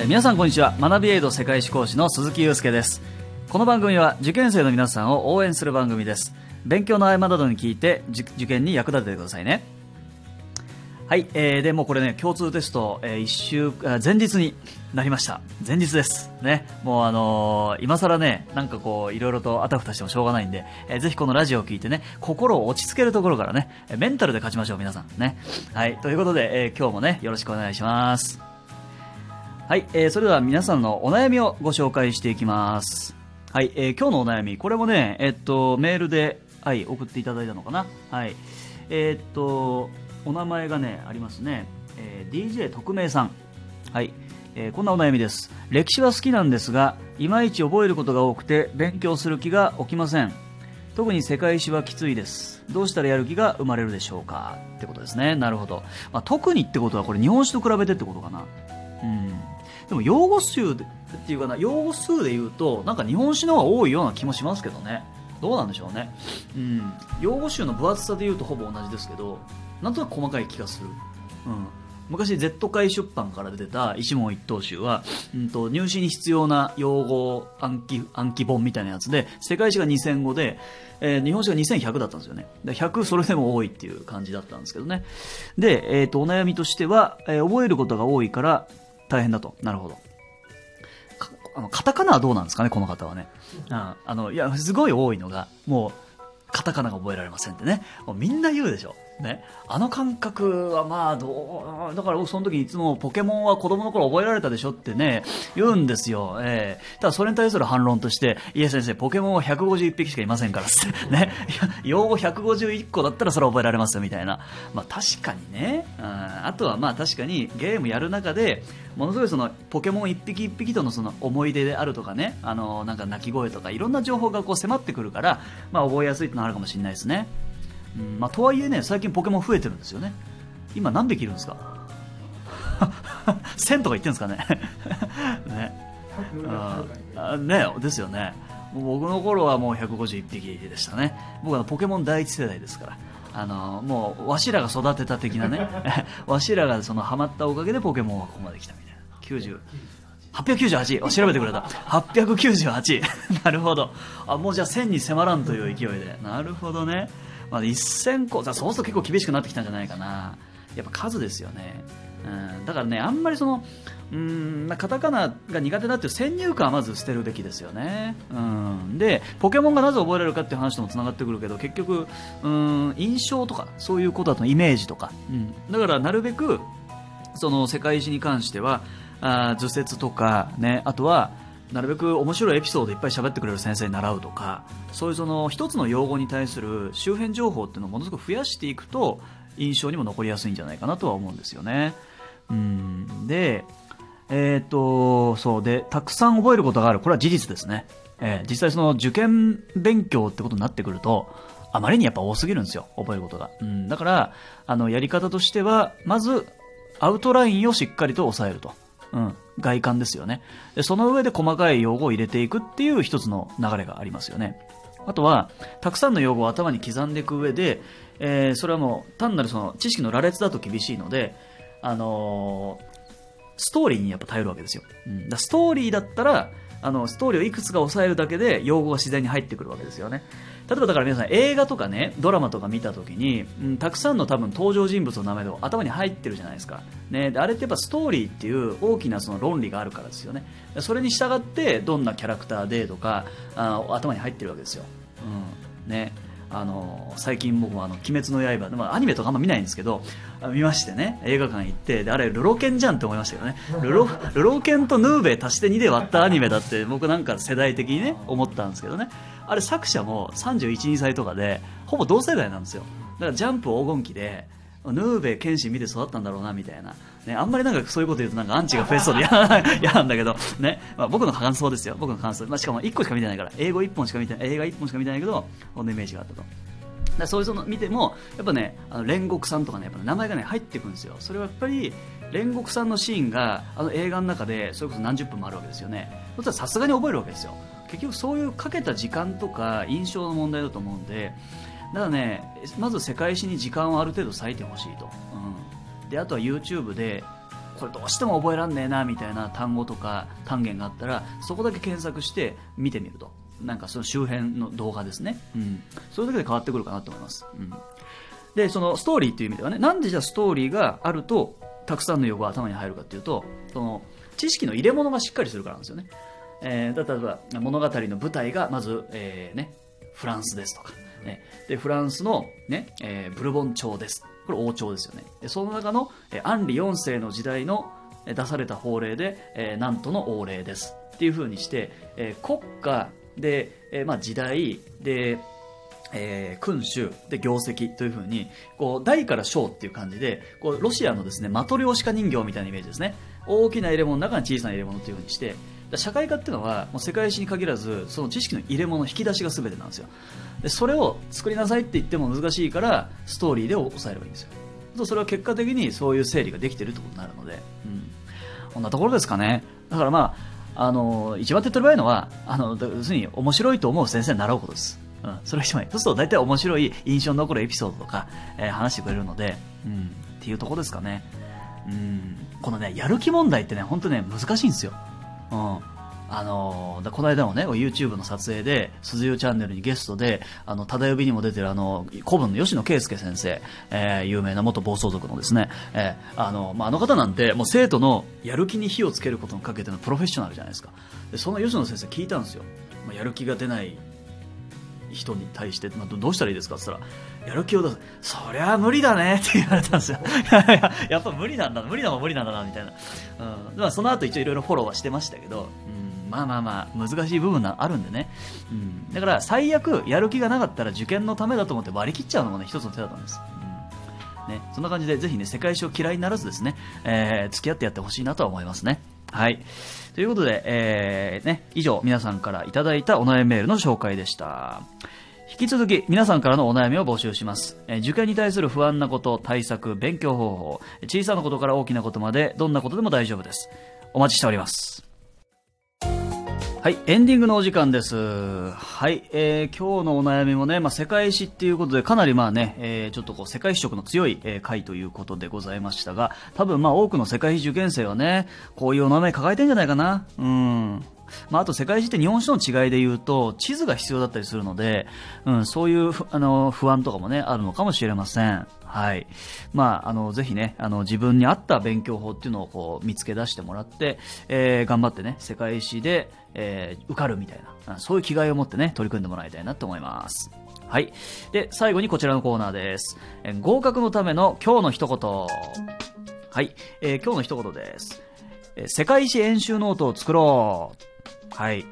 え皆さんこんにちは。学びエイド世界史講師の鈴木祐介です。この番組は受験生の皆さんを応援する番組です。勉強の合間などに聞いて受験に役立ててくださいね。はい、えー、でもこれね共通テスト、えー、一週前日になりました。前日です。ね。もうあのー今更ねなんかこういろいろとあたふたしてもしょうがないんで、えーぜひこのラジオを聞いてね心を落ち着けるところからねメンタルで勝ちましょう皆さん。ね。はいということで、えー今日もねよろしくお願いします。はい、えーそれでは皆さんのお悩みをご紹介していきます。はい、えー今日のお悩み、これもね、えっと、メールで、はい、送っていただいたのかな。はい。えーっと、お名前がね、ありますね。えー DJ 特命さん。はい。えーこんなお悩みです。歴史は好きなんですが、いまいち覚えることが多くて、勉強する気が起きません。特に世界史はきついです。どうしたらやる気が生まれるでしょうかってことですね。なるほど。まあ、特にってことは、これ日本史と比べてってことかな。うん。でも用語数でっていうかな用語数で言うとなんか日本史の方が多いような気もしますけどね。どうなんでしょうね、うん、用語集の分厚さで言うとほぼ同じですけどなんとなく細かい気がする、うん、昔 Z 会出版から出てた一問一答集は、うん、と入試に必要な用語暗記暗記本みたいなやつで世界史が2000語で、えー日本史が2100だったんですよね。で100それでも多いっていう感じだったんですけどね。で、えー、とお悩みとしては、えー覚えることが多いから大変だとなるほどあのカタカナはどうなんですかね、この方はね。うんあのいやすごい多いのが、もう、カタカナが覚えられませんってね。もうみんな言うでしょ。ね。あの感覚はまあ、どう、だから僕その時いつもポケモンは子供の頃覚えられたでしょってね、言うんですよ。ええただそれに対する反論として、いや先生、ポケモンは151匹しかいませんからって。ね。用語151個だったらそれは覚えられますよみたいな。まあ確かにね。うんあとはまあ確かにゲームやる中で、ものすごいそのポケモン一匹一匹とのその思い出であるとかね、あのなんか鳴き声とかいろんな情報がこう迫ってくるから、まあ覚えやすいってのはあるかもしれないですね。うんまあとはいえね、最近ポケモン増えてるんですよね。今何匹いるんですか ?1000 とか言ってるんですかね？ね。ああねですよね。僕の頃はもう151匹でしたね。僕はポケモン第一世代ですから。あのもうわしらが育てた的なね わしらがそのハマったおかげでポケモンはここまで来たみたいな90 898調べてくれた898なるほどあもうじゃあ1000に迫らんという勢いでなるほどね、まあ、1000個そうすると結構厳しくなってきたんじゃないかな。やっぱ数ですよね、うん、だからねあんまりそのうんカタカナが苦手だっていう先入観はまず捨てるべきですよね、うん、でポケモンがなぜ覚えられるかっていう話ともつながってくるけど結局うん印象とかそういうことだとイメージとか、うん、だからなるべくその世界史に関してはあ図説とか、ね、あとはなるべく面白いエピソードいっぱい喋ってくれる先生に習うとかそういうその一つの用語に対する周辺情報っていうのをものすごく増やしていくと印象にも残りやすいんじゃないかなとは思うんですよね。うんでえっ、と、そうで、たくさん覚えることがある。これは事実ですね。えー実際その受験勉強ってことになってくると、あまりにやっぱ多すぎるんですよ。覚えることが。うん、だから、あの、やり方としては、まず、アウトラインをしっかりと抑えると。うん、外観ですよね。で、その上で細かい用語を入れていくっていう一つの流れがありますよね。あとは、たくさんの用語を頭に刻んでいく上で、えーそれはもう単なるその知識の羅列だと厳しいので、あのーストーリーにやっぱ頼るわけですよ。うん、だストーリーだったら、あの、ストーリーをいくつか抑えるだけで用語が自然に入ってくるわけですよね。例えばだから皆さん映画とかね、ドラマとか見た時に、うん、たくさんの多分登場人物の名前が頭に入ってるじゃないですか。ね、であれってやっぱストーリーっていう大きなその論理があるからですよね。それに従ってどんなキャラクターでとか、あ頭に入ってるわけですよ。うん。ね。あの最近僕もあの「鬼滅の刃」まあ、アニメとかあんま見ないんですけどあ見ましてね映画館行ってであれルロケンじゃんって思いましたけどね。ル ロルロケンとヌーベ足して2で割ったアニメだって僕なんか世代的にね思ったんですけどね。あれ作者も312歳とかでほぼ同世代なんですよ。だからジャンプ黄金期でヌーベ剣心見て育ったんだろうなみたいな、ね、あんまりなんかそういうこと言うとなんかアンチが増えそうで嫌嫌なんだけど、ねまあ、僕の感想ですよ。僕の感想、まあ、しかも1個しか見てないから。英語1本しか見てない。映画1本しか見てないけどこのイメージがあったと。だそういうその見てもやっぱねあの煉獄さんとかねやっぱ名前がね入ってくるんですよ。それはやっぱり煉獄さんのシーンがあの映画の中でそれこそ何十分もあるわけですよね。そしたらさすがに覚えるわけですよ。結局そういうかけた時間とか印象の問題だと思うんでだからねまず世界史に時間をある程度割いてほしいと、うん、であとは YouTube でこれどうしても覚えらんねえなみたいな単語とか単元があったらそこだけ検索して見てみると。なんかその周辺の動画ですね、うん、それだけで変わってくるかなと思います、うん、でそのストーリーっていう意味ではねなんでじゃあストーリーがあるとたくさんの用語が頭に入るかっていうとその知識の入れ物がしっかりするからなんですよね、えー、例えば物語の舞台がまず、えーね、フランスですとか、ね、でフランスの、ねえー、ブルボン朝です。これ王朝ですよね。でその中の、えー、アンリ4世の時代の出された法令で、え、なんとの王令です。っていうふうにして、え、国家で、えまあ、時代で、えー、君主で業績というふうにこう大から小っていう感じでこうロシアのですねマトリョーシカ人形みたいなイメージですね。大きな入れ物の中に小さな入れ物というふうにして社会科っていうのはもう世界史に限らずその知識の入れ物引き出しが全てなんですよ。でそれを作りなさいって言っても難しいからストーリーで抑えればいいんですよ。それは結果的にそういう整理ができてるってことになるので、うん、こんなところですかね。だからまああの一番手っ取り早いのはあの要するに面白いと思う先生に習うことです。うん、それが一番いい。そうすると大体面白い印象に残るエピソードとか、えー、話してくれるので、うん、っていうところですかね。うん、このね、やる気問題ってね、本当ね、難しいんですよ。うん。あのー、この間もね、YouTube の撮影で、鈴湯チャンネルにゲストで、あの、ただ呼びにも出てるあの、古文の吉野圭介先生、えー、有名な元暴走族のですね、えー、あの、まあ、あの方なんて、もう生徒のやる気に火をつけることにかけてのプロフェッショナルじゃないですか。で、その吉野先生聞いたんですよ。まあ、やる気が出ない人に対して、まあ、どうしたらいいですかって言ったら、やる気を出す。そりゃ無理だね って言われたんですよ。やっぱ無理なんだ、無理なも無理なんだな、みたいな。うん。まあ、その後一応いろいろフォローはしてましたけど、うん、まあまあまあ、難しい部分があるんでね。うん。だから、最悪、やる気がなかったら受験のためだと思って割り切っちゃうのもね、一つの手だったんです。うん。ね、そんな感じで、ぜひね、世界史を嫌いにならずですね、えー、付き合ってやってほしいなとは思いますね。はい。ということで、えー、ね、以上、皆さんからいただいたお悩みメールの紹介でした。引き続き皆さんからのお悩みを募集します。え受験に対する不安なこと、対策、勉強方法、小さなことから大きなことまで、どんなことでも大丈夫です。お待ちしております。はい、エンディングのお時間です。はい、えー、今日のお悩みもね、まあ、世界史っていうことで、かなりまあね、えー、ちょっとこう、世界史色の強い、えー、回ということでございましたが、多分まあ、多くの世界史受験生はね、こういうお名前抱えてんじゃないかな。うん。まあ、あと世界史って日本史の違いで言うと、地図が必要だったりするので、うん、そういうあの不安とかもね、あるのかもしれません。はい。まあ、あの、ぜひね、あの、自分に合った勉強法っていうのをこう、見つけ出してもらって、えー、頑張ってね、世界史で、えー、受かるみたいな、そういう気概を持ってね、取り組んでもらいたいなと思います。はい。で、最後にこちらのコーナーです。えー、合格のための今日の一言。はい。えー、今日の一言です。えー、世界史演習ノートを作ろう。はい。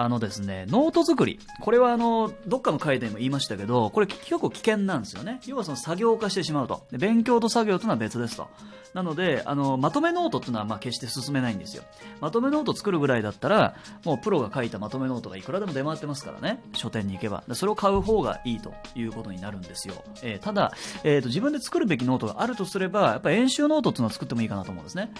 あのですね、ノート作り。これはあの、どっかの回でも言いましたけど、これ結構危険なんですよね。要はその作業化してしまうと。勉強と作業というのは別ですと。なので、あの、まとめノートっていうのはまあ決して勧めないんですよ。まとめノート作るぐらいだったら、もうプロが書いたまとめノートがいくらでも出回ってますからね。書店に行けば。それを買う方がいいということになるんですよ。えー、ただ、えっ、ー、と、自分で作るべきノートがあるとすれば、やっぱ演習ノートっていうのを作ってもいいかなと思うんですね。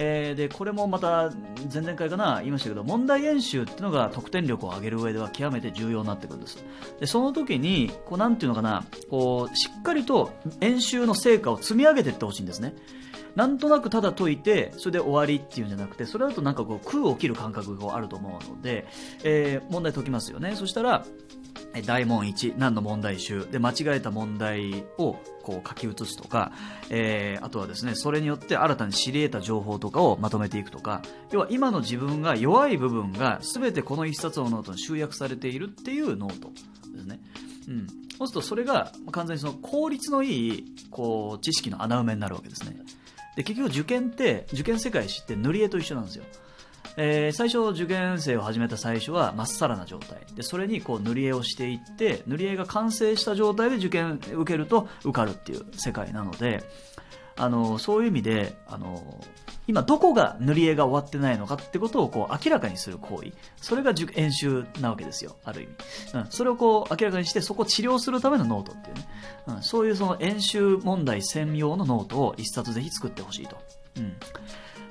えー、で、これもまた、前々回かな、言いましたけど、問題演習っていうのが得点力を上げる上では極めて重要になってくるんです。で、その時に、こう、なんていうのかな、こう、しっかりと演習の成果を積み上げていってほしいんですね。なんとなくただ解いて、それで終わりっていうんじゃなくて、それだとなんかこう、空を切る感覚があると思うので、えー、問題解きますよね。そしたら、大問1、何の問題集で間違えた問題をこう書き写すとか、えー、あとはですね、それによって新たに知り得た情報とかをまとめていくとか、要は今の自分が弱い部分が全てこの一冊のノートに集約されているっていうノートですね。うん。そうするとそれが完全にその効率のいいこう知識の穴埋めになるわけですね。で、結局受験って、受験世界史って塗り絵と一緒なんですよ。えー、最初受験生を始めた最初はまっさらな状態。でそれにこう塗り絵をしていって塗り絵が完成した状態で受験受けると受かるっていう世界なのであのそういう意味であの今どこが塗り絵が終わってないのかってことをこう明らかにする行為。それが演習なわけですよある意味、うん、それをこう明らかにしてそこを治療するためのノートっていうね、うん、そういうその演習問題専用のノートを一冊ぜひ作ってほしいと、うん、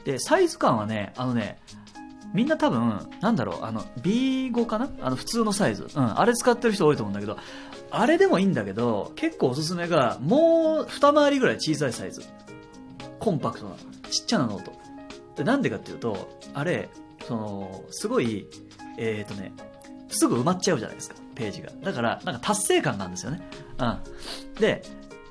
でサイズ感はねあのねみんな多分、なんだろう、あの、B5 かな？あの、普通のサイズ。うん、あれ使ってる人多いと思うんだけど、あれでもいいんだけど、結構おすすめが、もう二回りぐらい小さいサイズ。コンパクトな。ちっちゃなノート。でなんでかっていうと、あれ、その、すごい、えっ、とね、すぐ埋まっちゃうじゃないですか、ページが。だから、なんか達成感があるんですよね。うん。で、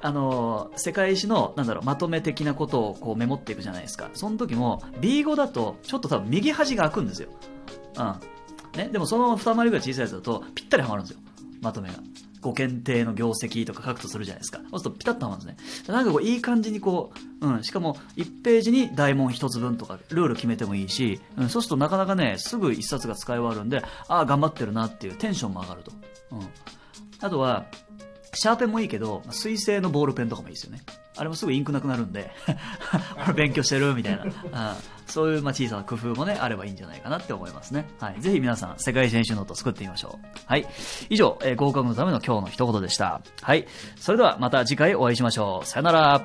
あの世界史の、なんだろう、まとめ的なことをこうメモっていくじゃないですか。その時も、B5 だと、ちょっと多分右端が開くんですよ。うん。ね、でもその二回りぐらい小さいやつだと、ぴったりはまるんですよ。まとめが。ご検定の業績とか書くとするじゃないですか。そうするとピタッとはまるんですね。なんかこう、いい感じにこう、うん、しかも、1ページに大問1つ分とか、ルール決めてもいいし、うん、そうするとなかなかね、すぐ1冊が使い終わるんで、ああ、頑張ってるなっていうテンションも上がると。うん。あとは、シャーペンもいいけど、水性のボールペンとかもいいですよね。あれもすぐインクなくなるんで、これ勉強してるみたいな。うん、そういうまあ小さな工夫もね、あればいいんじゃないかなって思いますね。はい。ぜひ皆さん、世界史演習ノート作ってみましょう。はい。以上、えー合格のための今日の一言でした。はい。それではまた次回お会いしましょう。さよなら。